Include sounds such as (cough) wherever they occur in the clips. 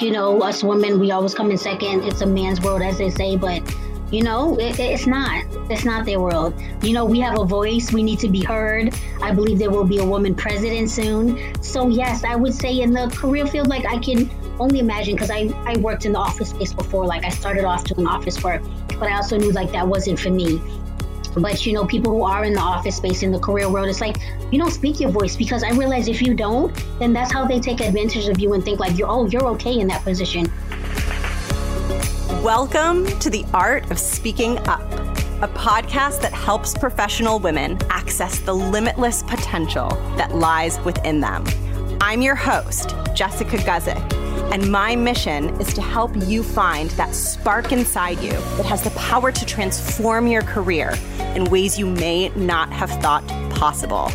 you know, us women, we always come in second. It's a man's world, as they say, but you know, it, it's not. It's not their world. You know, we have a voice. We need to be heard. I believe there will be a woman president soon. So yes, I would say in the career field, like I can only imagine because I, I worked in the office space before. Like I started off doing office work, but I also knew like that wasn't for me. But you know, people who are in the office space in the career world, it's like you don't speak your voice because I realize if you don't, then that's how they take advantage of you and think like you're oh you're okay in that position. Welcome to the Art of Speaking Up, a podcast that helps professional women access the limitless potential that lies within them. I'm your host, Jessica Guzik, and my mission is to help you find that spark inside you that has the power to transform your career in ways you may not have thought possible.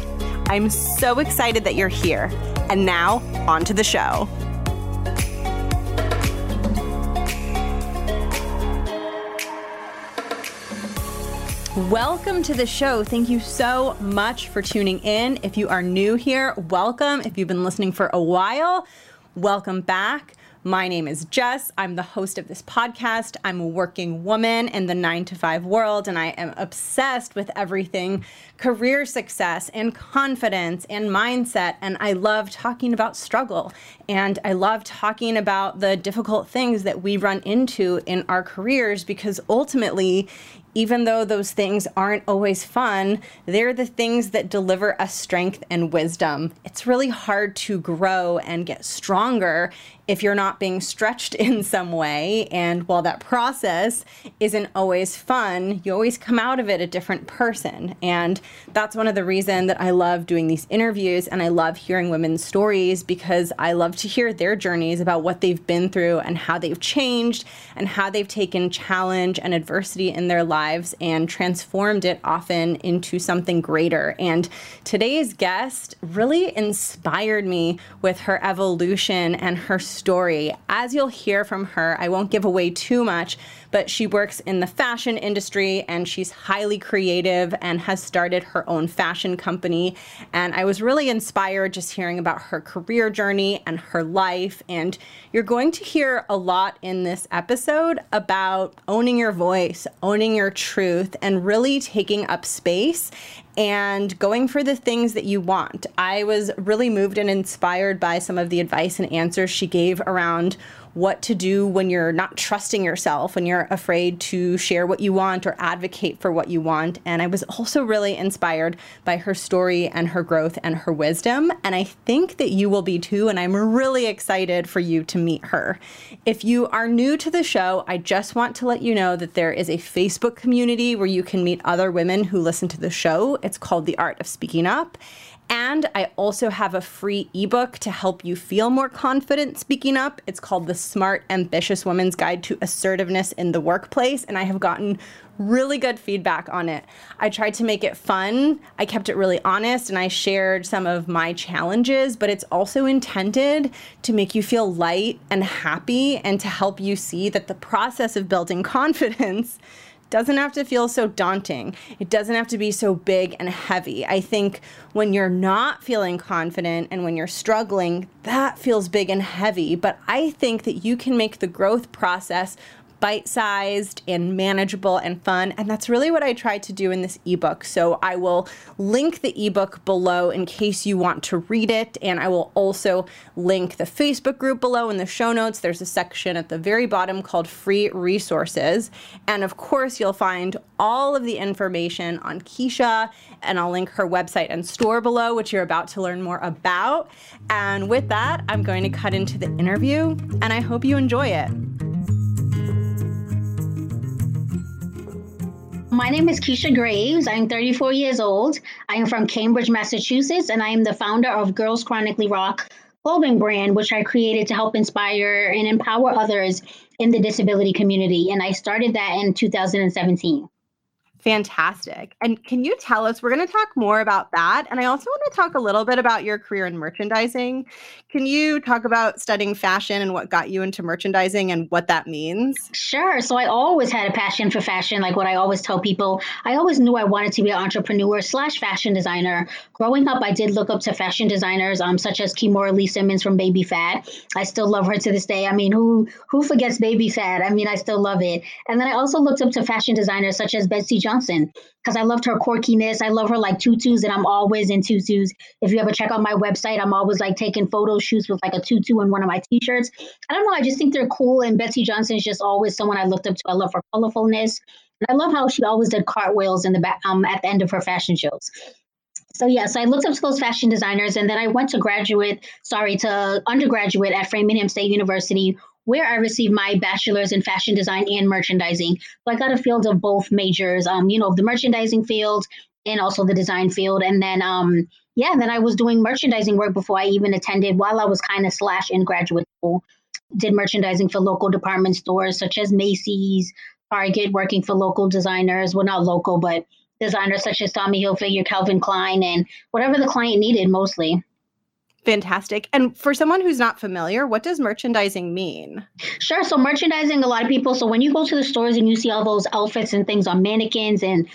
I'm so excited that you're here. And now, on to the show. Welcome to the show. Thank you so much for tuning in. If you are new here, welcome. If you've been listening for a while, welcome back. My name is Jess. I'm the host of this podcast. I'm a working woman in the nine to five world, and I am obsessed with everything career success and confidence and mindset. And I love talking about struggle. And I love talking about the difficult things that we run into in our careers because ultimately, even though those things aren't always fun, they're the things that deliver us strength and wisdom. It's really hard to grow and get stronger if you're not being stretched (laughs) in some way. And while that process isn't always fun, you always come out of it a different person. And that's one of the reasons that I love doing these interviews and I love hearing women's stories because I love to hear their journeys about what they've been through and how they've changed and how they've taken challenge and adversity in their lives and transformed it often into something greater. And today's guest really inspired me with her evolution and her story. As you'll hear from her, I won't give away too much, but she works in the fashion industry and she's highly creative and has started her own fashion company. And I was really inspired just hearing about her career journey and her life. And you're going to hear a lot in this episode about owning your voice, owning your truth, and really taking up space and going for the things that you want. I was really moved and inspired by some of the advice and answers she gave around what to do when you're not trusting yourself, when you're afraid to share what you want or advocate for what you want. And I was also really inspired by her story and her growth and her wisdom. And I think that you will be too. And I'm really excited for you to meet her. If you are new to the show, I just want to let you know that there is a Facebook community where you can meet other women who listen to the show. It's called The Art of Speaking Up. And I also have a free ebook to help you feel more confident speaking up. It's called The Smart Ambitious Woman's Guide to Assertiveness in the Workplace. And I have gotten really good feedback on it. I tried to make it fun, I kept it really honest, and I shared some of my challenges, but it's also intended to make you feel light and happy and to help you see that the process of building (laughs) confidence doesn't have to feel so daunting. It doesn't have to be so big and heavy. I think when you're not feeling confident and when you're struggling, that feels big and heavy. But I think that you can make the growth process bite sized and manageable and fun. And that's really what I tried to do in this ebook. So I will link the ebook below in case you want to read it. And I will also link the Facebook group below in the show notes. There's a section at the very bottom called free resources. And of course, you'll find all of the information on Keisha. And I'll link her website and store below, which you're about to learn more about. And with that, I'm going to cut into the interview. And I hope you enjoy it. My name is Keisha Greaves. I'm 34 years old. I am from Cambridge, Massachusetts, and I am the founder of Girls Chronically Rock clothing brand, which I created to help inspire and empower others in the disability community. And I started that in 2017. Fantastic. And can you tell us, we're going to talk more about that. And I also want to talk a little bit about your career in merchandising. Can you talk about studying fashion and what got you into merchandising and what that means? Sure. So I always had a passion for fashion. Like what I always tell people, I always knew I wanted to be an entrepreneur slash fashion designer. Growing up, I did look up to fashion designers, um, such as Kimora Lee Simmons from Baby Phat. I still love her to this day. I mean, who who forgets Baby Phat? I mean, I still love it. And then I also looked up to fashion designers such as Betsey Johnson Johnson because I loved her quirkiness. I love her like tutus, and I'm always in tutus. If you ever check out my website, I'm always like taking photo shoots with like a tutu in one of my t-shirts. I don't know. I just think they're cool. And Betsey Johnson is just always someone I looked up to. I love her colorfulness. And I love how she always did cartwheels in the back um, at the end of her fashion shows. So yeah, so I looked up to those fashion designers, and then I went to graduate, sorry, to undergraduate at Framingham State University, where I received my bachelor's in fashion design and merchandising. So I got a field of both majors, um, you know, the merchandising field and also the design field. And then, um, yeah, then I was doing merchandising work before I even attended while I was kind of slash in graduate school. Did merchandising for local department stores such as Macy's, Target, working for local designers. Well, not local, but designers such as Tommy Hilfiger, Calvin Klein, and whatever the client needed mostly. Fantastic. And for someone who's not familiar, what does merchandising mean? Sure. So, merchandising, a lot of people, so when you go to the stores and you see all those outfits and things on mannequins and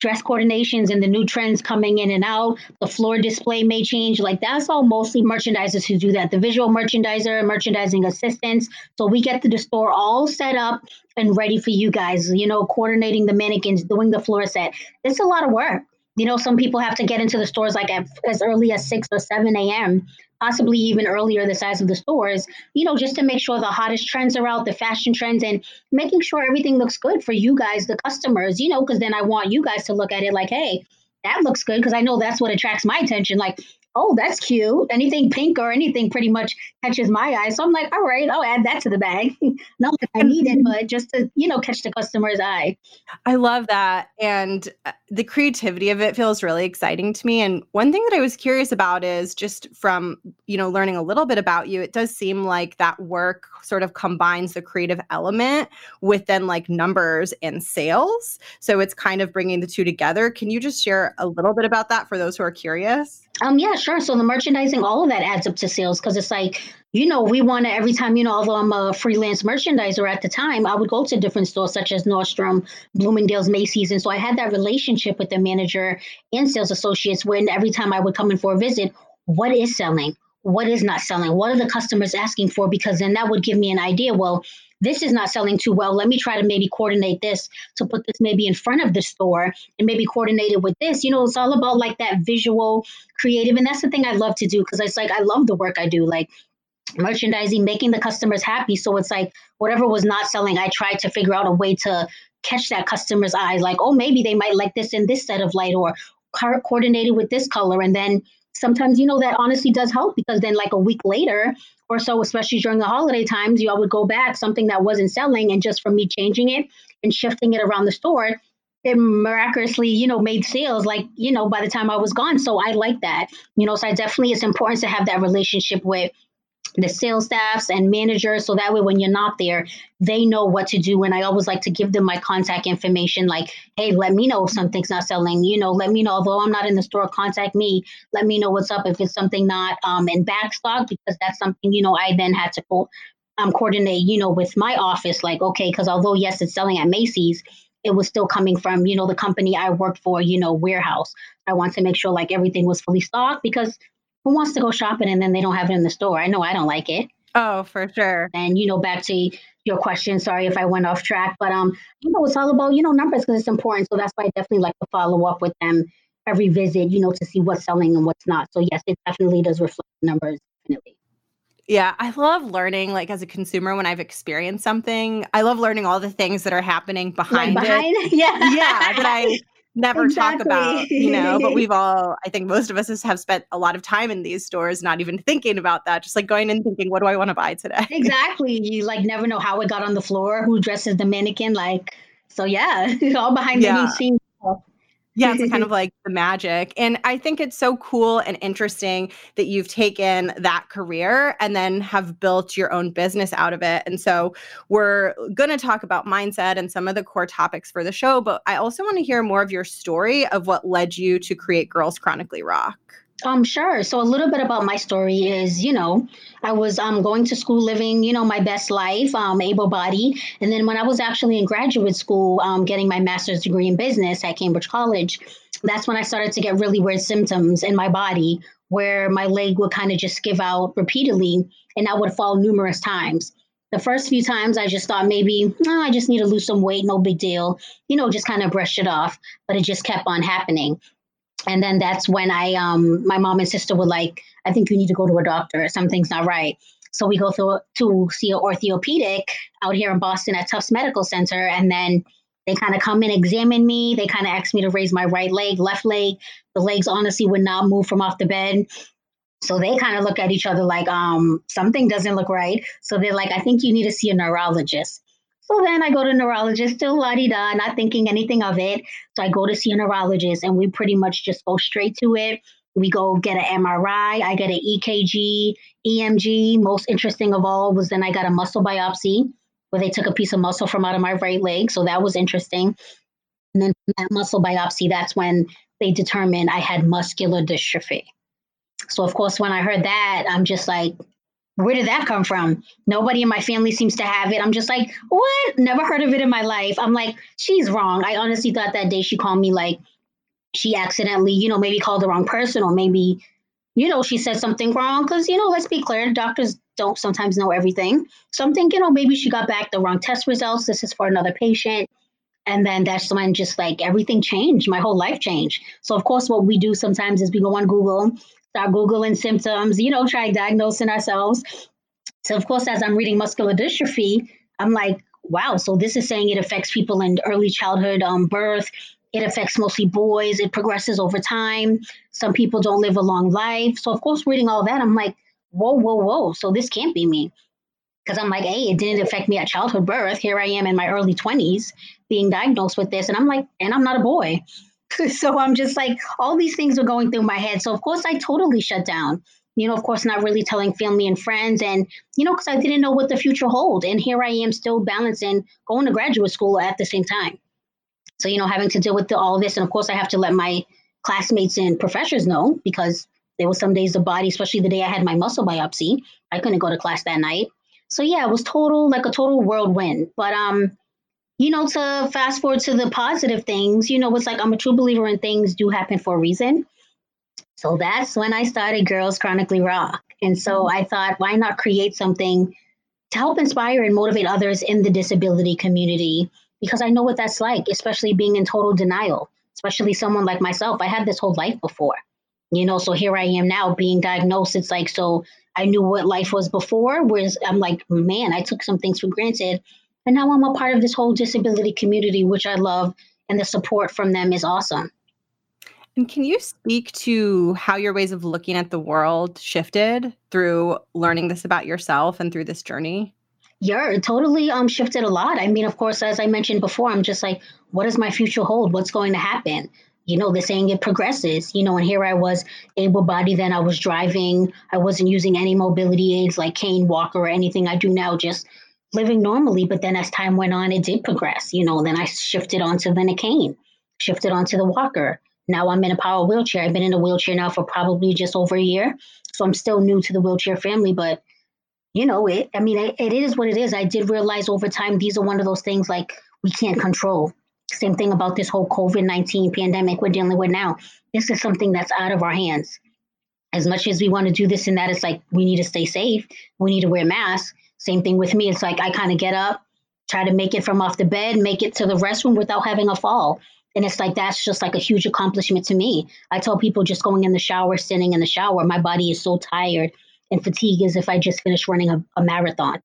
dress coordinations and the new trends coming in and out, the floor display may change. Like, that's all mostly merchandisers who do that. The visual merchandiser, merchandising assistants. So, we get the store all set up and ready for you guys, you know, coordinating the mannequins, doing the floor set. It's a lot of work. You know, some people have to get into the stores like at, as early as 6 or 7 a.m., possibly even earlier, the size of the stores, you know, just to make sure the hottest trends are out, the fashion trends, and making sure everything looks good for you guys, the customers, you know, because then I want you guys to look at it like, hey, that looks good because I know that's what attracts my attention. Like, oh, that's cute. Anything pink or anything pretty much catches my eye. So I'm like, all right, I'll add that to the bag. (laughs) Not that I need it, but just to, you know, catch the customer's eye. I love that. And uh, the creativity of it feels really exciting to me. And one thing that I was curious about is just from, you know, learning a little bit about you, it does seem like that work sort of combines the creative element with then like numbers and sales. So it's kind of bringing the two together. Can you just share a little bit about that for those who are curious? Um, yeah, sure. So the merchandising, all of that adds up to sales because it's like, you know, we want to every time, you know, although I'm a freelance merchandiser at the time, I would go to different stores such as Nordstrom, Bloomingdale's, Macy's. And so I had that relationship with the manager and sales associates when every time I would come in for a visit, what is selling? What is not selling? What are the customers asking for? Because then that would give me an idea. Well, this is not selling too well. Let me try to maybe coordinate this to put this maybe in front of the store and maybe coordinate it with this. You know, it's all about like that visual creative. And that's the thing I love to do because it's like I love the work I do. Like merchandising, making the customers happy. So it's like whatever was not selling, I tried to figure out a way to catch that customer's eyes. Like, oh, maybe they might like this in this set of light or coordinated with this color. And then sometimes you know that honestly does help because then like a week later or so especially during the holiday times you all would go back something that wasn't selling and just from me changing it and shifting it around the store it miraculously you know made sales like you know by the time i was gone so i like that you know so i definitely it's important to have that relationship with the sales staffs and managers so that way when you're not there they know what to do. And i always like to give them my contact information like hey let me know if something's not selling you know let me know although i'm not in the store contact me let me know what's up if it's something not um, in back stock because that's something you know i then had to co- um, coordinate you know with my office like okay because although yes it's selling at macy's it was still coming from you know the company i worked for you know warehouse. I want to make sure like everything was fully stocked because who wants to go shopping and then they don't have it in the store? I know I don't like it. Oh, for sure. And you know, back to your question. Sorry if I went off track, but um, you know, it's all about you know numbers because it's important. So that's why I definitely like to follow up with them every visit, you know, to see what's selling and what's not. So yes, it definitely does reflect numbers. Definitely. Yeah, I love learning like as a consumer when I've experienced something. I love learning all the things that are happening behind, like behind it. (laughs) Yeah. Yeah, that I never exactly. talk about, you know, but we've (laughs) all, I think most of us have spent a lot of time in these stores, not even thinking about that, just like going and thinking, what do I want to buy today? Exactly. You like never know how it got on the floor, who dresses the mannequin. Like, so yeah, it's (laughs) all behind yeah. the scenes. Yeah, it's kind (laughs) of like the magic. And I think it's so cool and interesting that you've taken that career and then have built your own business out of it. And so we're going to talk about mindset and some of the core topics for the show, but I also want to hear more of your story of what led you to create Girls Chronically Rock. Um, sure. So a little bit about my story is, you know, I was um going to school living, you know, my best life, um, able body. And then when I was actually in graduate school, um, getting my master's degree in business at Cambridge College, that's when I started to get really weird symptoms in my body where my leg would kind of just give out repeatedly and I would fall numerous times. The first few times I just thought maybe, oh, I just need to lose some weight, no big deal. You know, just kind of brushed it off, but it just kept on happening and then that's when I um my mom and sister were like, I think you need to go to a doctor. Something's not right. So we go through to see an orthopedic out here in Boston at Tufts Medical Center, and then they kind of come and examine me. They kind of ask me to raise my right leg, left leg. The legs honestly would not move from off the bed. So they kind of look at each other like, um, something doesn't look right. So they're like, I think you need to see a neurologist. So then I go to neurologist, still la di da, not thinking anything of it. So I go to see a neurologist, and we pretty much just go straight to it. We go get an MRI. I get an EKG, EMG. Most interesting of all was then I got a muscle biopsy where they took a piece of muscle from out of my right leg. So that was interesting. And then that muscle biopsy, that's when they determined I had muscular dystrophy. So of course, when I heard that, I'm just like, where did that come from? Nobody in my family seems to have it. I'm just like, what? Never heard of it in my life. I'm like, she's wrong. I honestly thought that day she called me like she accidentally, you know, maybe called the wrong person or maybe, you know, she said something wrong. Cause, you know, let's be clear, doctors don't sometimes know everything. So I'm thinking, oh, maybe she got back the wrong test results. This is for another patient. And then that's when just like everything changed. My whole life changed. So, of course, what we do sometimes is we go on Google start Googling symptoms, you know, try diagnosing ourselves. So, of course, as I'm reading muscular dystrophy, I'm like, wow, so this is saying it affects people in early childhood um, birth. It affects mostly boys. It progresses over time. Some people don't live a long life. So, of course, reading all that, I'm like, whoa, whoa, whoa. So, this can't be me. Because I'm like, hey, it didn't affect me at childhood birth. Here I am in my early 20s being diagnosed with this. And I'm like, and I'm not a boy. (laughs) so I'm just like, all these things were going through my head. So, of course, I totally shut down. You know, of course, not really telling family and friends, and, you know, because I didn't know what the future hold. And here I am still balancing going to graduate school at the same time. So, you know, having to deal with the, all this. And of course, I have to let my classmates and professors know because there was some days the body, especially the day I had my muscle biopsy, I couldn't go to class that night. So yeah, it was total like a total whirlwind. But um, you know, to fast forward to the positive things, you know, it's like I'm a true believer in things do happen for a reason. So that's when I started Girls Chronically Rock. And so mm-hmm. I thought, why not create something to help inspire and motivate others in the disability community? Because I know what that's like, especially being in total denial, especially someone like myself. I had this whole life before, you know, so here I am now being diagnosed. It's like, so I knew what life was before, whereas I'm like, man, I took some things for granted and now I'm a part of this whole disability community, which I love, and the support from them is awesome. And can you speak to how your ways of looking at the world shifted through learning this about yourself and through this journey? Yeah, it totally um shifted a lot. I mean, of course, as I mentioned before, I'm just like, what does my future hold? What's going to happen? You know, they're saying it progresses, you know, and here I was able bodied, then I was driving. I wasn't using any mobility aids like cane, walker, or anything I do now, just living normally. But then as time went on, it did progress. You know, then I shifted onto the cane, shifted onto the walker. Now I'm in a power wheelchair. I've been in a wheelchair now for probably just over a year. So I'm still new to the wheelchair family, but you know, it, I mean, it, it is what it is. I did realize over time, these are one of those things like we can't control. Same thing about this whole COVID 19 pandemic we're dealing with now. This is something that's out of our hands. As much as we want to do this and that, it's like we need to stay safe. We need to wear masks. Same thing with me. It's like I kind of get up, try to make it from off the bed, make it to the restroom without having a fall. And it's like that's just like a huge accomplishment to me. I tell people just going in the shower, sitting in the shower, my body is so tired and fatigue as if I just finished running a, a marathon.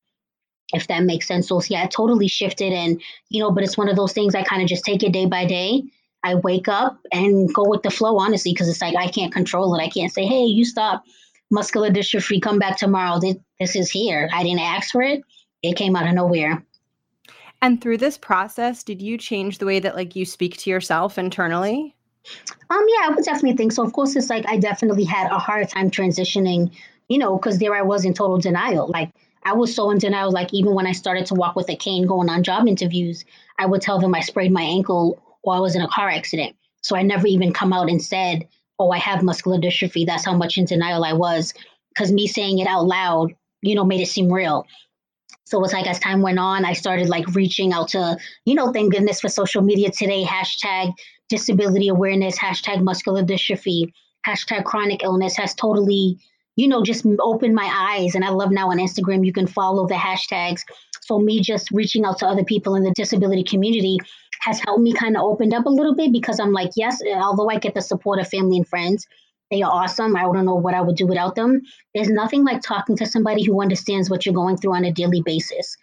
If that makes sense. So yeah, it totally shifted and you know, but it's one of those things I kind of just take it day by day. I wake up and go with the flow, honestly, because it's like I can't control it. I can't say, hey, you stop muscular dystrophy, come back tomorrow. This is here. I didn't ask for it. It came out of nowhere. And through this process, did you change the way that like you speak to yourself internally? Um, yeah, I would definitely think so. Of course, it's like I definitely had a hard time transitioning, you know, because there I was in total denial. Like I was so in denial. Like even when I started to walk with a cane going on job interviews, I would tell them I sprained my ankle or I was in a car accident. So I never even come out and said, "Oh, I have muscular dystrophy." That's how much in denial I was, because me saying it out loud, you know, made it seem real. So it's like as time went on, I started like reaching out to, you know, thank goodness for social media today, hashtag disability awareness, hashtag muscular dystrophy, hashtag chronic illness has totally, you know, just opened my eyes. And I love now on Instagram, you can follow the hashtags. So me just reaching out to other people in the disability community has helped me kind of opened up a little bit because I'm like, yes, eh, although I get the support of family and friends, they are awesome. I don't know what I would do without them. There's nothing like talking to somebody who understands what you're going through on a daily basis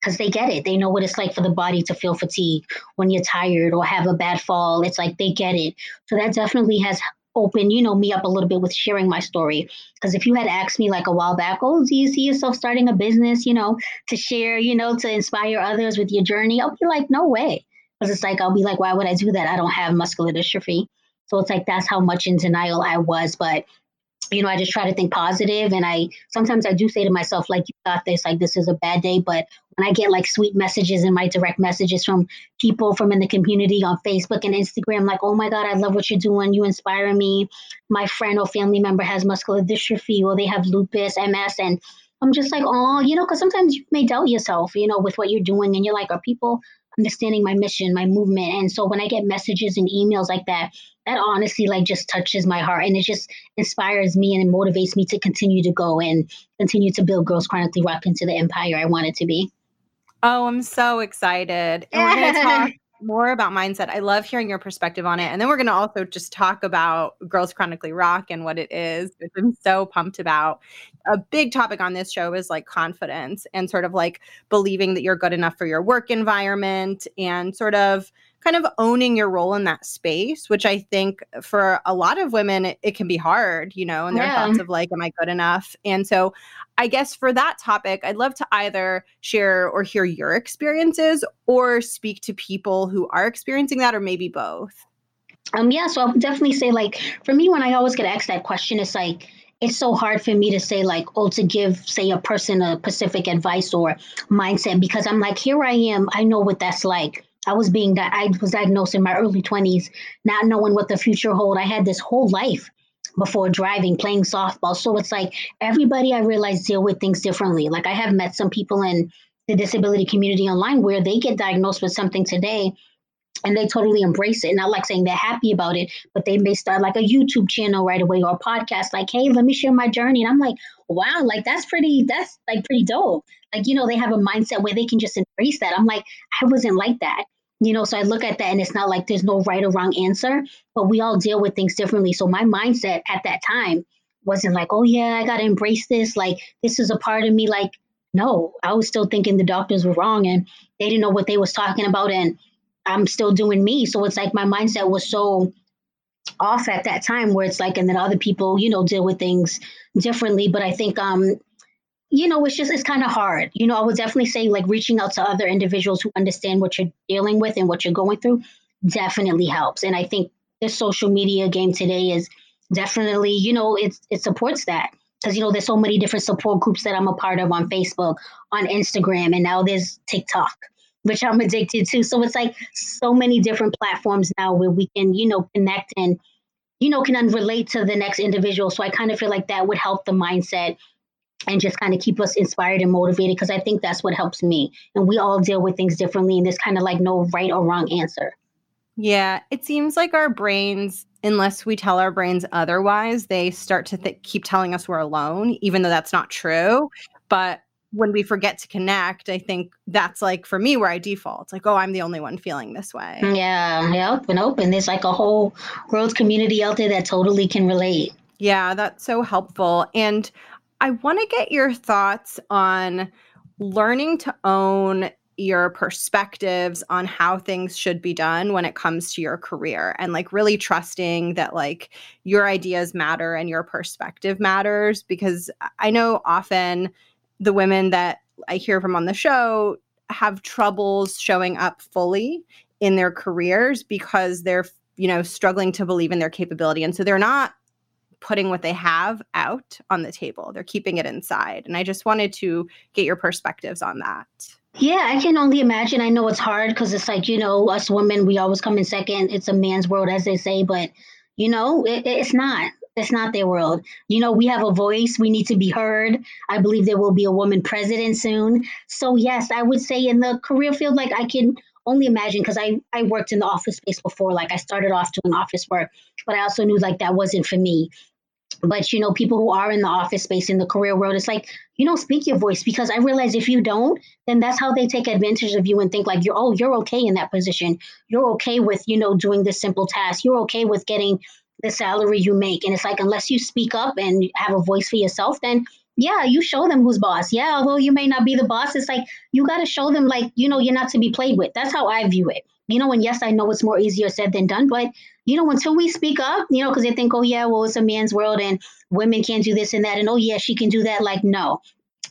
because they get it. They know what it's like for the body to feel fatigue when you're tired or have a bad fall. It's like they get it. So that definitely has opened, you know, me up a little bit with sharing my story. Because if you had asked me like a while back, oh, do you see yourself starting a business, you know, to share, you know, to inspire others with your journey? I'll be like, no way. Because it's like, I'll be like, why would I do that? I don't have muscular dystrophy. So it's like that's how much in denial I was. But you know, I just try to think positive and I sometimes I do say to myself, like, you got this, like this is a bad day. But when I get like sweet messages and my direct messages from people from in the community on Facebook and Instagram, like, oh my God, I love what you're doing. You inspire me. My friend or family member has muscular dystrophy or they have lupus, MS, and I'm just like, oh, you know, because sometimes you may doubt yourself, you know, with what you're doing, and you're like, are people understanding my mission, my movement? And so when I get messages and emails like that, that honestly like just touches my heart and it just inspires me and it motivates me to continue to go and continue to build Girls Chronically Rock into the empire I want it to be. Oh, I'm so excited. And we're going (laughs) to talk more about mindset. I love hearing your perspective on it. And then we're going to also just talk about Girls Chronically Rock and what it is, which I'm so pumped about. A big topic on this show is like confidence and sort of like believing that you're good enough for your work environment and sort of kind of owning your role in that space, which I think for a lot of women, it, it can be hard, you know, and their yeah. thoughts of like, am I good enough? And so I guess for that topic, I'd love to either share or hear your experiences or speak to people who are experiencing that, or maybe both. Um, yeah, so I'll definitely say, like, for me, when I always get asked that question, it's like, it's so hard for me to say like oh to give say a person a specific advice or mindset because i'm like here i am i know what that's like I was being that I was diagnosed in my early 20s, not knowing what the future hold. I had this whole life before driving, playing softball. So it's like everybody I realize deal with things differently. Like I have met some people in the disability community online where they get diagnosed with something today and they totally embrace it. And not like saying they're happy about it, but they may start like a YouTube channel right away or a podcast, like, hey, let me share my journey. And I'm like, wow, like that's pretty, that's like pretty dope. Like, you know, they have a mindset where they can just embrace that. I'm like, I wasn't like that. You know, so I look at that and it's not like there's no right or wrong answer, but we all deal with things differently. So my mindset at that time wasn't like, oh yeah, I gotta embrace this. Like this is a part of me. Like, no, I was still thinking the doctors were wrong and they didn't know what they was talking about and I'm still doing me. So it's like my mindset was so off at that time where it's like and then other people, you know, deal with things differently. But I think um you know, it's just it's kind of hard. You know, I would definitely say like reaching out to other individuals who understand what you're dealing with and what you're going through definitely helps. And I think the social media game today is definitely, you know, it it supports that because you know there's so many different support groups that I'm a part of on Facebook, on Instagram, and now there's TikTok, which I'm addicted to. So it's like so many different platforms now where we can, you know, connect and you know can relate to the next individual. So I kind of feel like that would help the mindset and just kind of keep us inspired and motivated because I think that's what helps me. And we all deal with things differently, and there's kind of like no right or wrong answer. Yeah, it seems like our brains, unless we tell our brains otherwise, they start to th- keep telling us we're alone, even though that's not true. But when we forget to connect, I think that's like for me where I default. It's like, oh, I'm the only one feeling this way. Mm, yeah, yeah, and open. There's like a whole world community out there that totally can relate. Yeah, that's so helpful. And I want to get your thoughts on learning to own your perspectives on how things should be done when it comes to your career and like really trusting that like your ideas matter and your perspective matters because I know often the women that I hear from on the show have troubles showing up fully in their careers because they're you know, struggling to believe in their capability. And so they're not putting what they have out on the table. They're keeping it inside. And I just wanted to get your perspectives on that. Yeah, I can only imagine. I know it's hard because it's like, you know, us women, we always come in second. It's a man's world, as they say, but, you know, it, it's not. It's not their world. You know, we have a voice. We need to be heard. I believe there will be a woman president soon. So, yes, I would say in the career field, like I can only imagine because I, I worked in the office space before. Like I started off doing office work, but I also knew like that wasn't for me but you know people who are in the office space in the career world it's like you know speak your voice because i realize if you don't then that's how they take advantage of you and think like you're oh you're okay in that position you're okay with you know doing this simple task you're okay with getting the salary you make and it's like unless you speak up and have a voice for yourself then yeah you show them who's boss yeah although you may not be the boss it's like you got to show them like you know you're not to be played with that's how i view it you know and yes i know it's more easier said than done but you know, until we speak up, you know, because they think, oh, yeah, well, it's a man's world and women can't do this and that. And oh, yeah, she can do that. Like, no.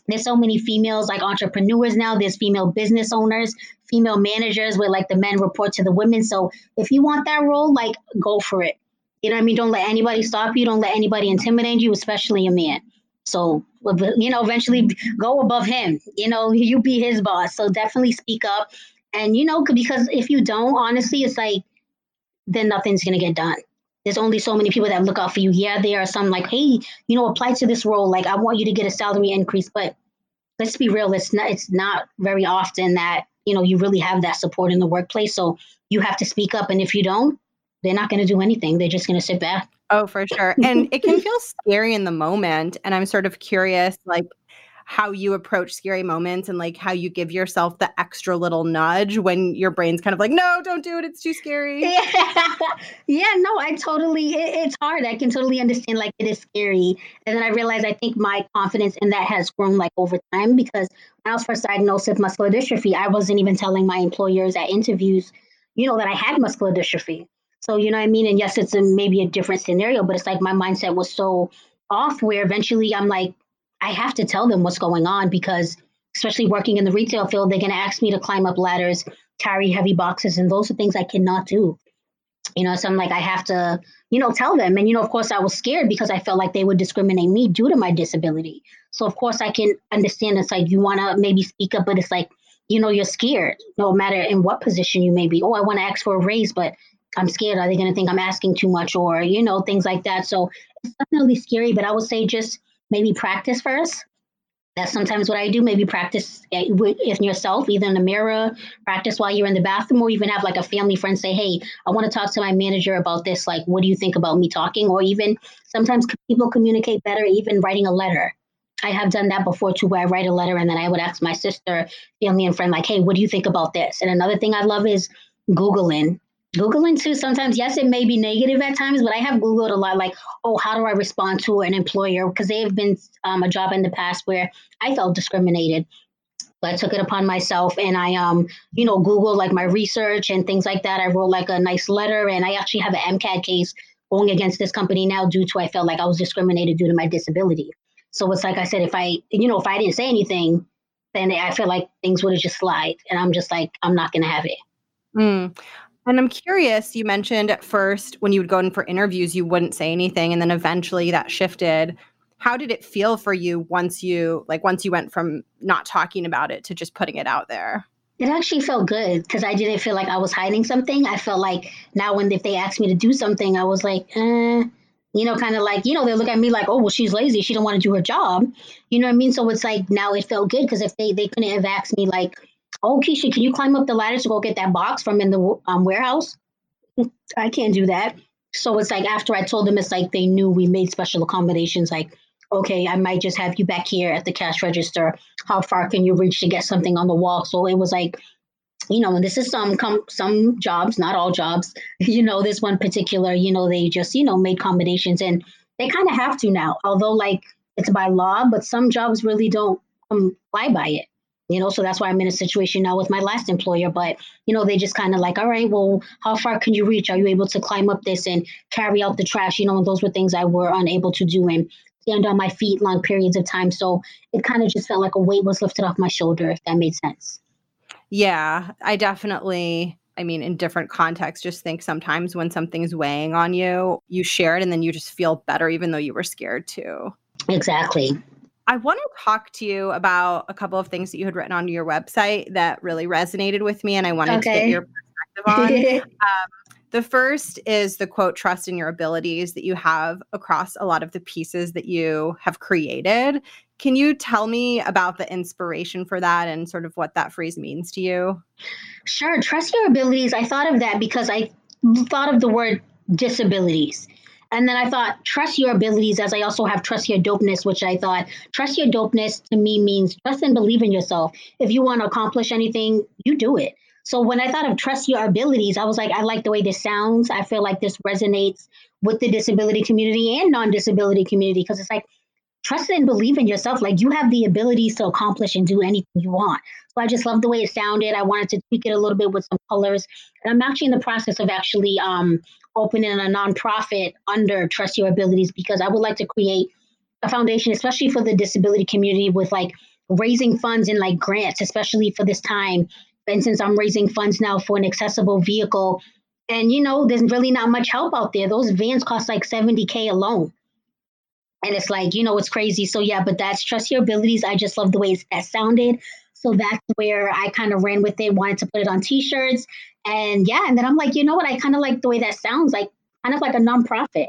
There's so many females like entrepreneurs now. There's female business owners, female managers where like the men report to the women. So if you want that role, like go for it. You know what I mean? Don't let anybody stop you. Don't let anybody intimidate you, especially a man. So, you know, eventually go above him. You know, you be his boss. So definitely speak up. And, you know, because if you don't, honestly, it's like then nothing's going to get done. There's only so many people that look out for you. Yeah, there are some like, hey, you know, apply to this role. Like, I want you to get a salary increase. But let's be real, it's not, it's not very often that, you know, you really have that support in the workplace. So you have to speak up. And if you don't, they're not going to do anything. They're just going to sit back. Oh, for sure. And it can feel (laughs) scary in the moment. And I'm sort of curious, like, how you approach scary moments and like how you give yourself the extra little nudge when your brain's kind of like, no, don't do it. It's too scary. Yeah, (laughs) yeah no, I totally, it, it's hard. I can totally understand like it is scary. And then I realized I think my confidence in that has grown like over time because when I was first diagnosed with muscular dystrophy, I wasn't even telling my employers at interviews, you know, that I had muscular dystrophy. So, you know what I mean? And yes, it's a, maybe a different scenario, but it's like my mindset was so off where eventually I'm like, I have to tell them what's going on because, especially working in the retail field, they're to ask me to climb up ladders, carry heavy boxes, and those are things I cannot do. You know, so I'm like, I have to, you know, tell them. And, you know, of course, I was scared because I felt like they would discriminate me due to my disability. So, of course, I can understand it's like you want to maybe speak up, but it's like, you know, you're scared no matter in what position you may be. Oh, I want to ask for a raise, but I'm scared. Are they going to think I'm asking too much or, you know, things like that. So it's definitely scary, but I would say just maybe practice first. That's sometimes what I do. Maybe practice eh, in yourself, either in the mirror, practice while you're in the bathroom, or even have like a family friend say, Hey, I want to talk to my manager about this. Like, what do you think about me talking? Or even sometimes people communicate better, even writing a letter. I have done that before too, where I write a letter and then I would ask my sister, family, and friend, like, Hey, what do you think about this? And another thing I love is Googling Googling too, sometimes, yes, it may be negative at times, but I have Googled a lot like, oh, how do I respond to an employer? Because they have been um, a job in the past where I felt discriminated. But I took it upon myself and I, um, you know, Googled like my research and things like that. I wrote like a nice letter and I actually have an MCAD case going against this company now due to I felt like I was discriminated due to my disability. So it's like I said, if I, you know, if I didn't say anything, then I feel like things would have just slide. And I'm just like, I'm not going to have it. Mm. And I'm curious, you mentioned at first when you would go in for interviews, you wouldn't say anything. And then eventually that shifted. How did it feel for you once you like once you went from not talking about it to just putting it out there? It actually felt good because I didn't feel like I was hiding something. I felt like now when if they asked me to do something, I was like, eh, you know, kind of like, you know, they look at me like, oh, well, she's lazy. She don't want to do her job. You know what I mean? So it's like now it felt good because if they, they couldn't have asked me like, oh, Keisha, can you climb up the ladder to go get that box from in the um, warehouse? I can't do that. So it's like after I told them, it's like they knew we made special accommodations. Like, okay, I might just have you back here at the cash register. How far can you reach to get something on the wall? So it was like, you know, and this is some com- some jobs, not all jobs. (laughs) You know, this one particular, you know, they just you know made accommodations, and they kind of have to now. Although like it's by law, but some jobs really don't comply by it you know so that's why i'm in a situation now with my last employer but you know they just kind of like all right well how far can you reach are you able to climb up this and carry out the trash you know and those were things i were unable to do and stand on my feet long periods of time so it kind of just felt like a weight was lifted off my shoulder if that made sense yeah i definitely I mean, in different contexts, just think sometimes when something's weighing on you, you share it and then you just feel better, even though you were scared too. Exactly. I want to talk to you about a couple of things that you had written on your website that really resonated with me, and I wanted okay. to get your perspective on. (laughs) um, the first is the quote, trust in your abilities that you have across a lot of the pieces that you have created. Can you tell me about the inspiration for that and sort of what that phrase means to you? Sure. Trust your abilities. I thought of that because I thought of the word disabilities. And then I thought, trust your abilities, as I also have trust your dopeness, which I thought, trust your dopeness to me means trust and believe in yourself. If you want to accomplish anything, you do it. So when I thought of trust your abilities, I was like, I like the way this sounds. I feel like this resonates with the disability community and non disability community because it's like, trust and believe in yourself. Like you have the abilities to accomplish and do anything you want. So I just love the way it sounded. I wanted to tweak it a little bit with some colors. And I'm actually in the process of actually um, opening a nonprofit under Trust Your Abilities because I would like to create a foundation, especially for the disability community, with like raising funds and like grants, especially for this time. For instance, I'm raising funds now for an accessible vehicle. And you know, there's really not much help out there. Those vans cost like 70K alone. And it's like, you know, it's crazy. So yeah, but that's trust your abilities. I just love the way that sounded. So that's where I kind of ran with it, wanted to put it on t-shirts. And yeah, and then I'm like, you know what? I kind of like the way that sounds, like kind of like a nonprofit.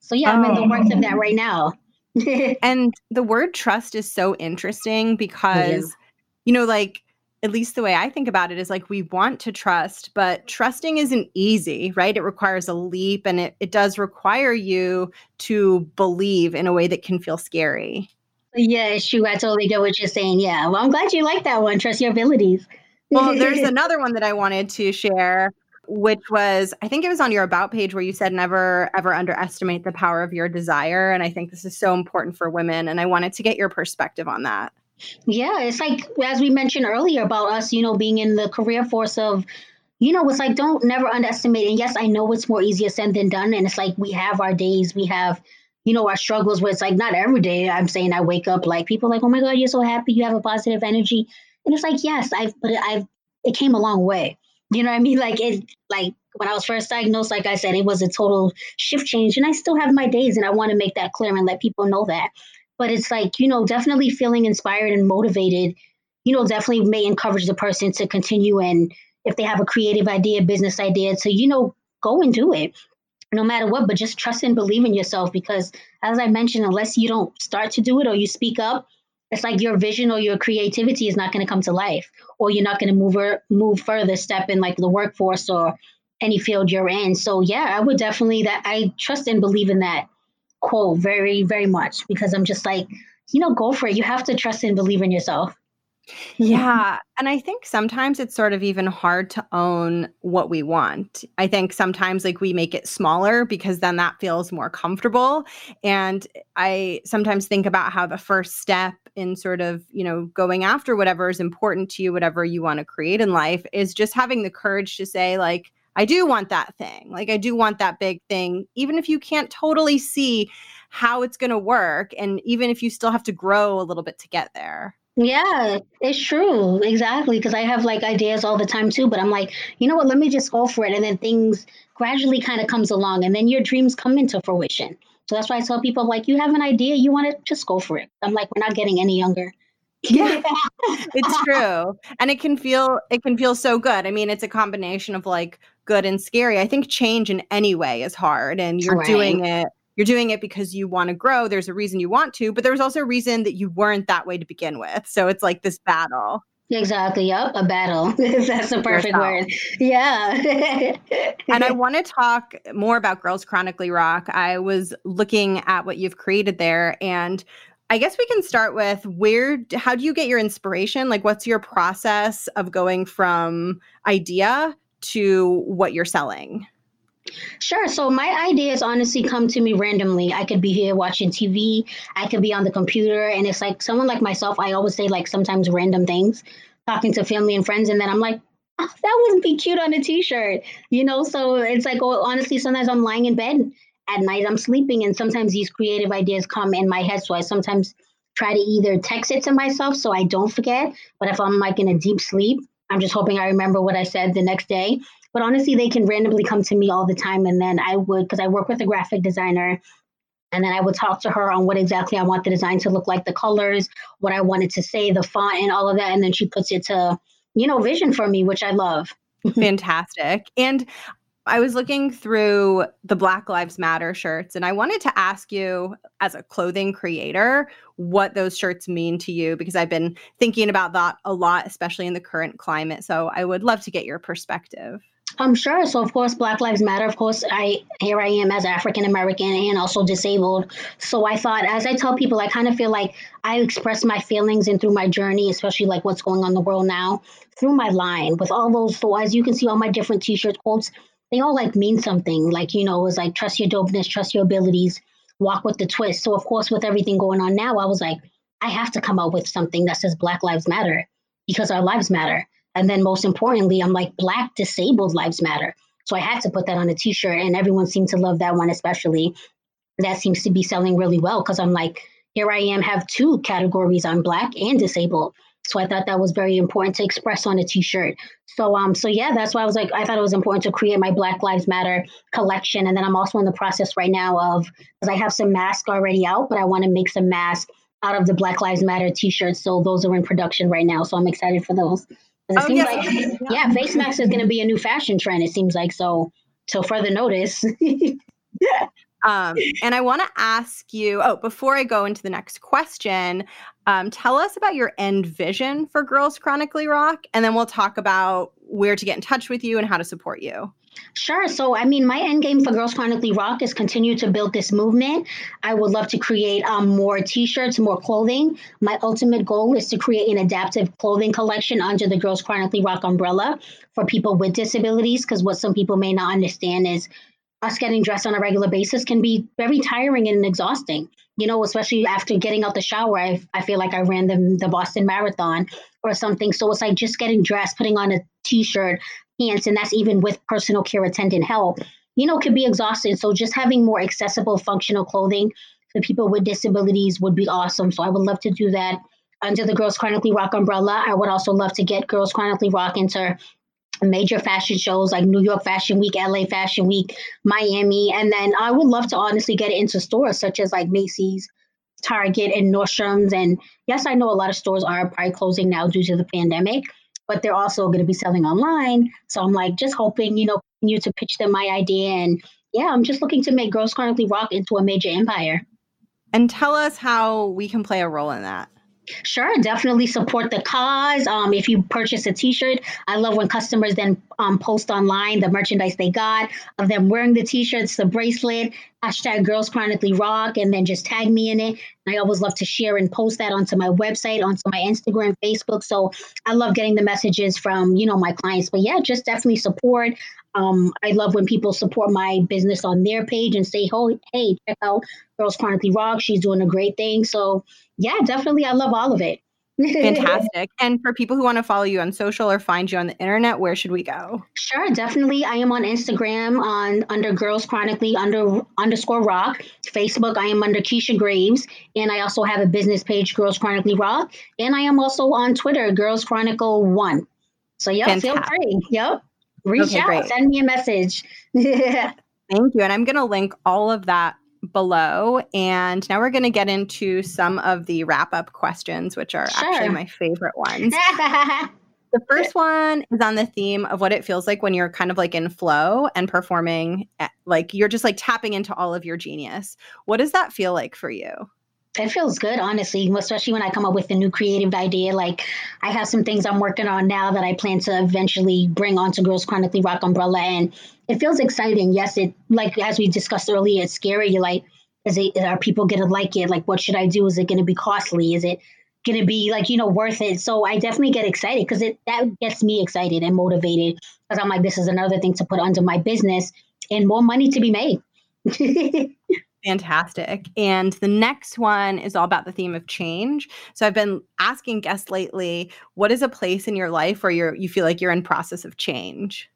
So yeah, oh. I'm in the works of that oh. right now. (laughs) and the word trust is so interesting because, yeah. you know, like at least the way I think about it is like we want to trust, but trusting isn't easy, right? It requires a leap and it, it does require you to believe in a way that can feel scary. Yeah, true. I totally get what you're saying. Yeah. Well, I'm glad you like that one. Trust your abilities. Well, (laughs) there's another one that I wanted to share, which was I think it was on your about page where you said never ever underestimate the power of your desire. And I think this is so important for women. And I wanted to get your perspective on that. Yeah, it's like as we mentioned earlier about us, you know, being in the career force of, you know, it's like don't never underestimate. And yes, I know it's more easier said than done. And it's like we have our days, we have, you know, our struggles where it's like not every day I'm saying I wake up like people like, oh my God, you're so happy, you have a positive energy. And it's like, yes, I've but I've it came a long way. You know what I mean? (laughs) Like it like when I was first diagnosed, like I said, it was a total shift change. And I still have my days and I want to make that clear and let people know that but it's like you know definitely feeling inspired and motivated you know definitely may encourage the person to continue and if they have a creative idea business idea to you know go and do it no matter what but just trust and believe in yourself because as i mentioned unless you don't start to do it or you speak up it's like your vision or your creativity is not going to come to life or you're not going to move or move further step in like the workforce or any field you're in so yeah i would definitely that i trust and believe in that quote very, very much because I'm just like, you know, go for it. You have to trust and believe in yourself. Mm-hmm. Yeah. And I think sometimes it's sort of even hard to own what we want. I think sometimes like we make it smaller because then that feels more comfortable. And I sometimes think about how the first step in sort of, you know, going after whatever is important to you, whatever you want to create in life is just having the courage to say, like, I do want that thing. Like, I do want that big thing, even if you can't totally see how it's going to work. And even if you still have to grow a little bit to get there. Yeah, it's true. Exactly. Because I have like ideas all the time too. But I'm like, you know what? Let me just go for it. And then things gradually kind of comes along. And then your dreams come into fruition. So that's why I tell people, like, you have an idea, you want to just go for it. I'm like, we're not getting any younger yeah (laughs) it's true and it can feel it can feel so good i mean it's a combination of like good and scary i think change in any way is hard and you're right. doing it you're doing it because you want to grow there's a reason you want to but there's also a reason that you weren't that way to begin with so it's like this battle Exactly. Yep. A battle. (laughs) That's the perfect word. Yeah. and I (laughs) want to talk more about Girls Chronically Rock. I was looking at what you've created there, and I guess we can start with where how do you get your inspiration? Like what's your process of going from idea to what you're selling? Sure. So my ideas honestly come to me randomly. I could be here watching TV, I could be on the computer, and it's like someone like myself, I always say like sometimes random things, talking to family and friends, and then I'm like, oh, that wouldn't be cute on a t-shirt, you know? So it's like, well, honestly, sometimes I'm lying in bed at night I'm sleeping and sometimes these creative ideas come in my head. So I sometimes try to either text it to myself so I don't forget. But if I'm like in a deep sleep, I'm just hoping I remember what I said the next day. But honestly, they can randomly come to me all the time. And then I would, because I work with a graphic designer, and then I would talk to her on what exactly I want the design to look like, the colors, what I wanted to say, the font, and all of that. And then she puts it to, you know, vision for me, which I love. (laughs) Fantastic. And I was looking through the Black Lives Matter shirts and I wanted to ask you, as a clothing creator, what those shirts mean to you because I've been thinking about that a lot, especially in the current climate. So I would love to get your perspective. I'm sure. So of course, Black Lives Matter. Of course, I here I am as African American and also disabled. So I thought, as I tell people, I kind of feel like I express my feelings and through my journey, especially like what's going on in the world now, through my line with all those. So as you can see, all my different T-shirt quotes, they all like mean something. Like you know, it was like trust your dopeness, trust your abilities, walk with the twist. So of course, with everything going on now, I was like, I have to come up with something that says Black Lives Matter because our lives matter. And then most importantly, I'm like, Black disabled lives matter. So I had to put that on a t shirt, and everyone seemed to love that one, especially. That seems to be selling really well because I'm like, here I am, have two categories on Black and disabled. So I thought that was very important to express on a t-shirt. So um so yeah, that's why I was like I thought it was important to create my Black Lives Matter collection and then I'm also in the process right now of cuz I have some masks already out, but I want to make some masks out of the Black Lives Matter t-shirts. So those are in production right now. So I'm excited for those. It oh, seems yes. like (laughs) (laughs) yeah, face masks is going to be a new fashion trend. It seems like so. So further notice. (laughs) um, and I want to ask you. Oh, before I go into the next question, um, tell us about your end vision for Girls Chronically Rock, and then we'll talk about where to get in touch with you and how to support you. Sure. So, I mean, my end game for Girls Chronically Rock is continue to build this movement. I would love to create um, more T-shirts, more clothing. My ultimate goal is to create an adaptive clothing collection under the Girls Chronically Rock umbrella for people with disabilities. Because what some people may not understand is us getting dressed on a regular basis can be very tiring and exhausting. You know, especially after getting out the shower, I, I feel like I ran the, the Boston Marathon or something. So it's like just getting dressed, putting on a t-shirt, pants, and that's even with personal care attendant help, you know, could be exhausting. So just having more accessible functional clothing for people with disabilities would be awesome. So I would love to do that under the Girls Chronically Rock umbrella. I would also love to get Girls Chronically Rock into major fashion shows like New York Fashion Week, LA Fashion Week, Miami. And then I would love to honestly get it into stores such as like Macy's, Target, and Nordstrom's. And yes, I know a lot of stores are probably closing now due to the pandemic, but they're also going to be selling online. So I'm like just hoping, you know, you to pitch them my idea. And yeah, I'm just looking to make Girls Chronically Rock into a major empire. And tell us how we can play a role in that. Sure, definitely support the cause. Um, if you purchase a T-shirt, I love when customers then um, post online the merchandise they got of them wearing the T-shirts, the bracelet, hashtag Girls Chronically Rock, and then just tag me in it. And I always love to share and post that onto my website, onto my Instagram, Facebook. So I love getting the messages from you know my clients. But yeah, just definitely support. Um, I love when people support my business on their page and say, "Oh, hey, check out Girls Chronically Rock. She's doing a great thing." So yeah, definitely. I love all of it. (laughs) Fantastic. And for people who want to follow you on social or find you on the internet, where should we go? Sure, definitely. I am on Instagram on under Girls Chronically under underscore Rock. Facebook, I am under Keisha Greaves, and I also have a business page, Girls Chronically Rock, and I am also on Twitter, Girls Chronicle One. So yeah, Fantastic. feel free. Yep, reach okay, out, great. send me a message. (laughs) Thank you, and I'm going to link all of that below. And now we're going to get into some of the wrap up questions, which are sure. actually my favorite ones. (laughs) the first one is on the theme of what it feels like when you're kind of like in flow and performing, at, like you're just like tapping into all of your genius. What does that feel like for you? It feels good, honestly, especially when I come up with a new creative idea. Like, I have some things I'm working on now that I plan to eventually bring onto Girls Chronically Rock Umbrella. And it feels exciting. Yes, it, like, as we discussed earlier, it's scary. Like, is it, are people going to like it? Like, what should I do? Is it going to be costly? Is it going to be, like, you know, worth it? So I definitely get excited because it that gets me excited and motivated because I'm like, this is another thing to put under my business and more money to be made. (laughs) Fantastic. And the next one is all about the theme of change. So I've been asking guests lately, what is a place in your life where you're you feel like you're in process of change?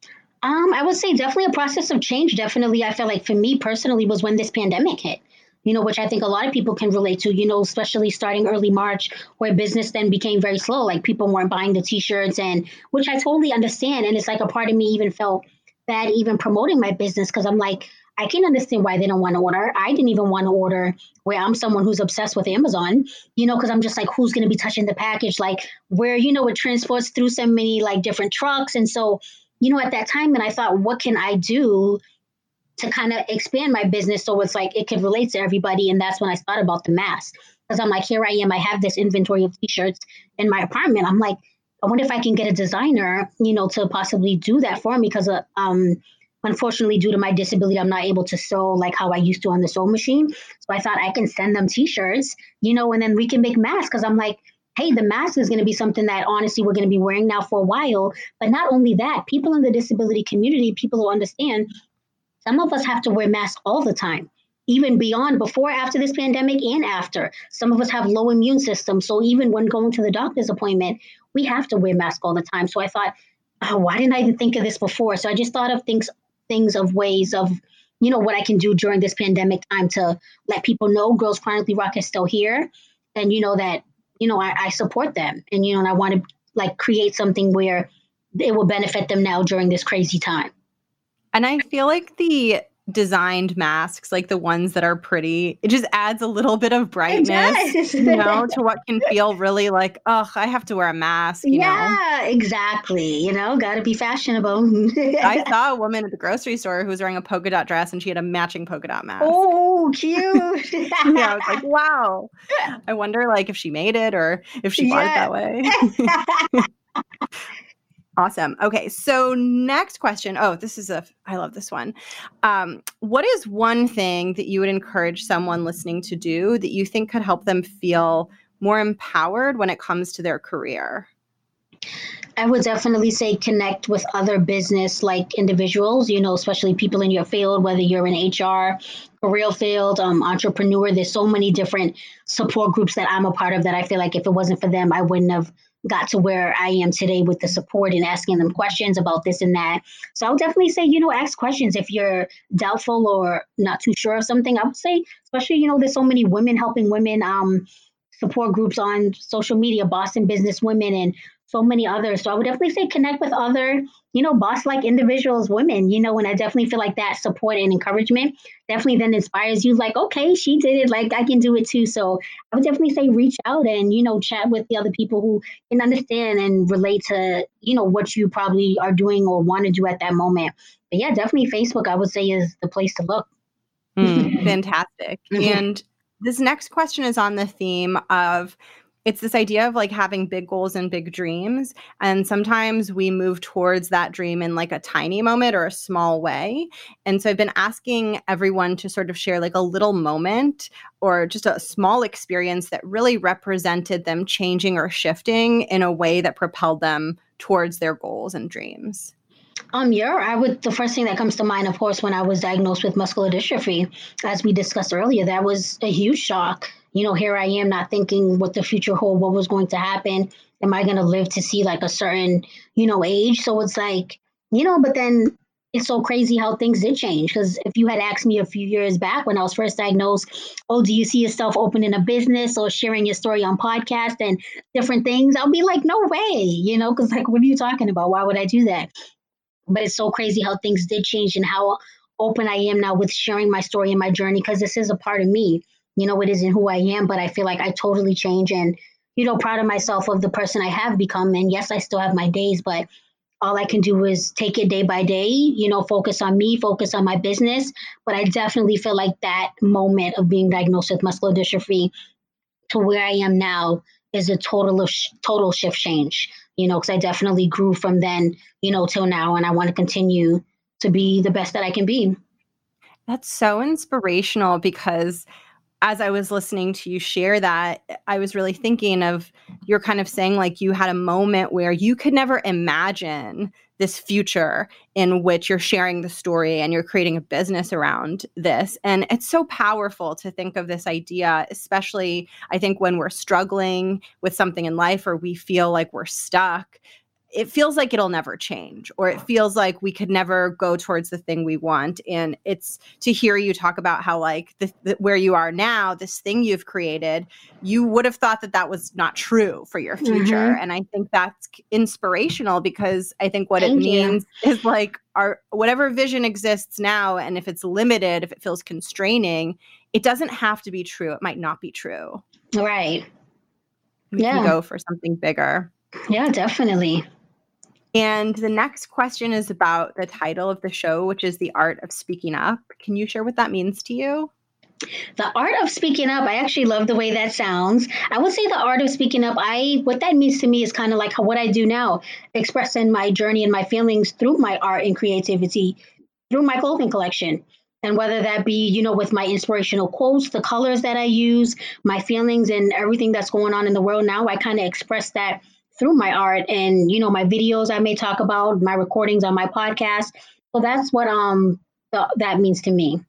Um, I would say definitely a process of change. Definitely, I feel like for me personally was when this pandemic hit. You know, which I think a lot of people can relate to. You know, especially starting early March, where business then became very slow. Like people weren't buying the T-shirts, and which I totally understand. And it's like a part of me even felt bad even promoting my business because I'm like, I can understand why they don't want to order. I didn't even want to order where I'm someone who's obsessed with Amazon, you know, because I'm just like, who's going to be touching the package? Like, where, you know, it transports through so many like different trucks. And so, you know, at that time, and I thought, what can I do to kind of expand my business so it's like it could relate to everybody? And that's when I thought about the mask because I'm like, here I am, I have this inventory of t shirts in my apartment. I'm like, I wonder if I can get a designer, you know, to possibly do that for me because, uh, um, unfortunately, due to my disability, I'm not able to sew like how I used to on the sewing machine. So I thought I can send them T-shirts, you know, and then we can make masks because I'm like, hey, the mask is going to be something that honestly we're going to be wearing now for a while. But not only that, people in the disability community, people who understand, some of us have to wear masks all the time even beyond before after this pandemic and after some of us have low immune systems so even when going to the doctor's appointment we have to wear masks all the time so i thought oh, why didn't i even think of this before so i just thought of things things of ways of you know what i can do during this pandemic time to let people know girls chronically rock is still here and you know that you know i, I support them and you know and i want to like create something where it will benefit them now during this crazy time. And i feel like the designed masks, like the ones that are pretty, it just adds a little bit of brightness, you know, (laughs) to what can feel really like, oh, I have to wear a mask. yeah, know? exactly. You know, got to be fashionable. I (laughs) saw a woman at the grocery store who was wearing a polka dot dress and she had a matching polka dot mask. Oh, cute. (laughs) yeah, I was like, wow. I wonder, like, if she made it or if she bought yeah. it that way. Awesome. Okay. So, next question. Oh, this is a, I love this one. Um, what is one thing that you would encourage someone listening to do that you think could help them feel more empowered when it comes to their career? I would definitely say connect with other business like individuals, you know, especially people in your field, whether you're in HR, career field, um, entrepreneur. There's so many different support groups that I'm a part of that I feel like if it wasn't for them, I wouldn't have got to where I am today with the support and asking them questions about this and that. So I'll definitely say, you know, ask questions if you're doubtful or not too sure of something. I would say, especially, you know, there's so many women helping women um, support groups on social media, Boston Business Women and so many others. So I would definitely say connect with other, you know, boss like individuals, women, you know, and I definitely feel like that support and encouragement definitely then inspires you like, okay, she did it, like I can do it too. So I would definitely say reach out and, you know, chat with the other people who can understand and relate to, you know, what you probably are doing or want to do at that moment. But yeah, definitely Facebook, I would say is the place to look. Mm, (laughs) fantastic. Mm-hmm. And this next question is on the theme of it's this idea of like having big goals and big dreams and sometimes we move towards that dream in like a tiny moment or a small way. And so i've been asking everyone to sort of share like a little moment or just a small experience that really represented them changing or shifting in a way that propelled them towards their goals and dreams um, yeah, I would. The first thing that comes to mind, of course, when I was diagnosed with muscular dystrophy, as we discussed earlier, that was a huge shock you know, here I am not thinking what the future hold, what was going to happen. Am I going to live to see like a certain, you know, age? So it's like, you know, but then it's so crazy how things did change. Because if you had asked me a few years back when I was first diagnosed, oh, do you see yourself opening a business or sharing your story on podcast and different things? I'll be like, no way, you know, because like, what are you talking about? Why would I do that? But it's so crazy how things did change and how open I am now with sharing my story and my journey because this is a part of me you know, it isn't who I am, but I feel like I totally change and, you know, proud of myself of the person I have become. And yes, I still have my days, but all I can do is take it day by day, you know, focus on me, focus on my business. But I definitely feel like that moment of being diagnosed with muscular dystrophy to where I am now is a total total shift change, you know, because I definitely grew from then, you know, till now. And I want to continue to be the best that I can be. That's so inspirational because as I was listening to you share that, I was really thinking of you're kind of saying like you had a moment where you could never imagine this future in which you're sharing the story and you're creating a business around this. And it's so powerful to think of this idea, especially I think when we're struggling with something in life or we feel like we're stuck it feels like it'll never change or it feels like we could never go towards the thing we want. And it's to hear you talk about how like the, the, where you are now this thing you've created you would have thought that that was not true for your future. Mm-hmm. and i think that's inspirational because i think what Thank it means you. is like our whatever vision exists now and if it's limited if it feels constraining it doesn't have to be true. It might not be true. Right. We yeah. can go for something bigger. Yeah definitely and the next question is about the title of the show, which is The Art of Speaking Up. Can you share what that means to you? The art of speaking up, I actually love the way that sounds. I would say the art of speaking up, I what that means to me is kind of like what I do now, expressing my journey and my feelings through my art and creativity, through my clothing collection. And whether that be, you know, with my inspirational quotes, the colors that I use, my feelings and everything that's going on in the world now, I kind of express that through my art and you know my videos I may talk about, my recordings on my podcast. So that's what um the, that means to me.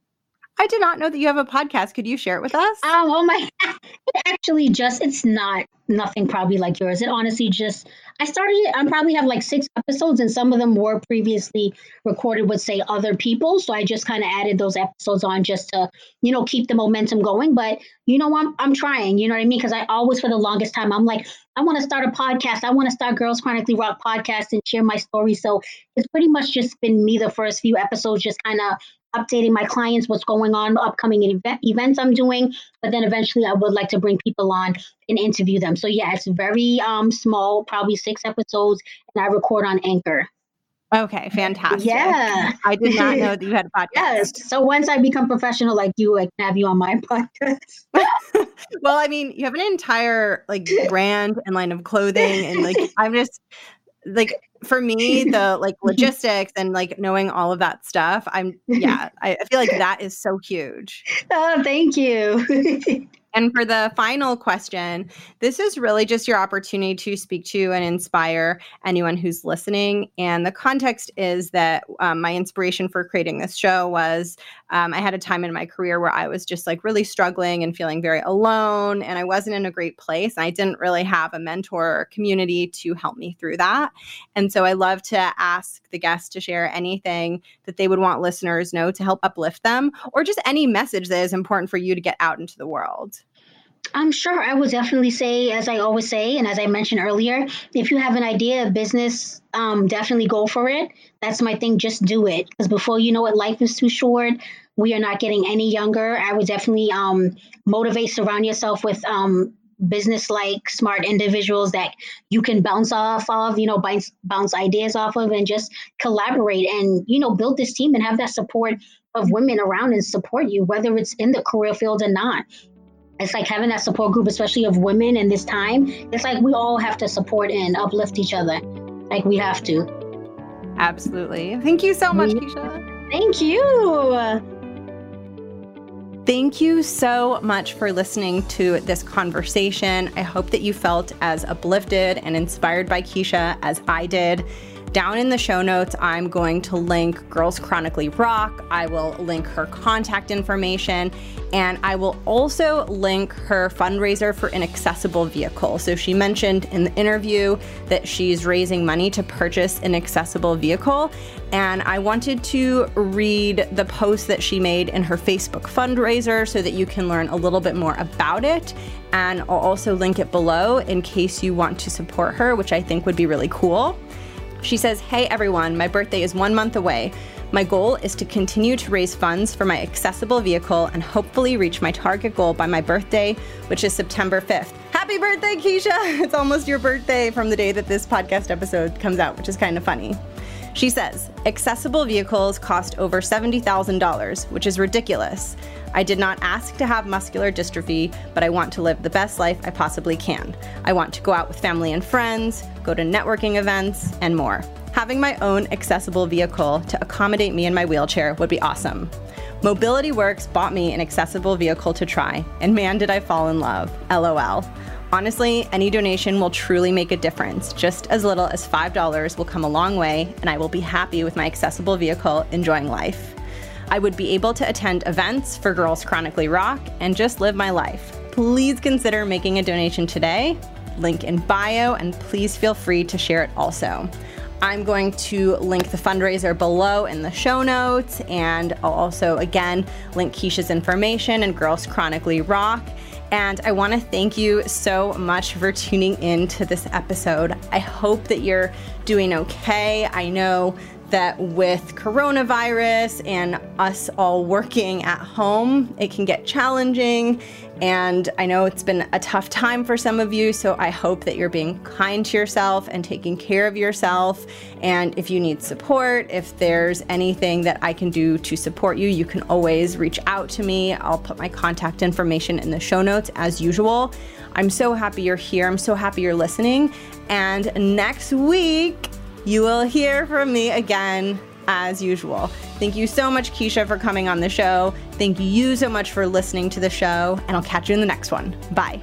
I did not know that you have a podcast. Could you share it with us? Um, oh my, (laughs) it actually just, it's not nothing probably like yours. It honestly just, I started it, I probably have like six episodes and some of them were previously recorded with say other people. So I just kind of added those episodes on just to, you know, keep the momentum going. But you know, I'm, I'm trying, you know what I mean? Cause I always, for the longest time, I'm like, I want to start a podcast. I want to start Girls Chronically Rock podcast and share my story. So it's pretty much just been me the first few episodes, just kind of updating my clients what's going on, upcoming event, events I'm doing. But then eventually I would like to bring people on and interview them. So yeah, it's very um, small, probably six episodes, and I record on Anchor. Okay, fantastic. Yeah. I did not know (laughs) that you had a podcast. Yes. So once I become professional like you, I can have you on my (laughs) podcast. (laughs) well, I mean, you have an entire like brand and line of clothing and like I'm just like for me (laughs) the like logistics and like knowing all of that stuff i'm (laughs) yeah I, I feel like that is so huge oh thank you (laughs) And for the final question, this is really just your opportunity to speak to and inspire anyone who's listening. And the context is that um, my inspiration for creating this show was um, I had a time in my career where I was just like really struggling and feeling very alone, and I wasn't in a great place. And I didn't really have a mentor or community to help me through that. And so I love to ask the guests to share anything that they would want listeners know to help uplift them, or just any message that is important for you to get out into the world. I'm sure I would definitely say, as I always say, and as I mentioned earlier, if you have an idea of business, um, definitely go for it. That's my thing. Just do it. Because before you know it, life is too short. We are not getting any younger. I would definitely um, motivate, surround yourself with um, business like smart individuals that you can bounce off of, you know, bounce, bounce ideas off of, and just collaborate and, you know, build this team and have that support of women around and support you, whether it's in the career field or not it's like having that support group, especially of women in this time. It's like we all have to support and uplift each other. Like we have to. Absolutely. Thank you so much, Keisha. Thank you. Thank you so much for listening to this conversation. I hope that you felt as uplifted and inspired by Keisha as I did. Down in the show notes, I'm going to link Girls Chronically Rock. I will link her contact information, and I will also link her fundraiser for an accessible vehicle. So she mentioned in the interview that she's raising money to purchase an accessible vehicle. And I wanted to read the post that she made in her Facebook fundraiser so that you can learn a little bit more about it. And I'll also link it below in case you want to support her, which I think would be really cool. She says, Hey everyone, my birthday is one month away. My goal is to continue to raise funds for my accessible vehicle and hopefully reach my target goal by my birthday, which is September 5th. Happy birthday, Keisha! (laughs) It's almost your birthday from the day that this podcast episode comes out, which is kind of funny. She says, accessible vehicles cost over $70,000, which is ridiculous. I did not ask to have muscular dystrophy, but I want to live the best life I possibly can. I want to go out with family and friends, go to networking events, and more. Having my own accessible vehicle to accommodate me in my wheelchair would be awesome. Mobility Works bought me an accessible vehicle to try, and man, did I fall in love. LOL. Honestly, any donation will truly make a difference. Just as little as $5 will come a long way, and I will be happy with my accessible vehicle enjoying life. I would be able to attend events for Girls Chronically Rock and just live my life. Please consider making a donation today. link in bio, and please feel free to share it also. I'm going to link the fundraiser below in the show notes, and I'll also, again, link Keisha's information and Girls Chronically Rock. And I want to thank you so much for tuning in to this episode. I hope that you're doing okay. I know that with coronavirus and us all working at home, it can get challenging. And I know it's been a tough time for some of you, so I hope that you're being kind to yourself and taking care of yourself. And if you need support, if there's anything that I can do to support you, you can always reach out to me. I'll put my contact information in the show notes as usual. I'm so happy you're here. I'm so happy you're listening. And next week, you will hear from me again as usual. Thank you so much, Keisha, for coming on the show. Thank you so much for listening to the show, and I'll catch you in the next one. Bye.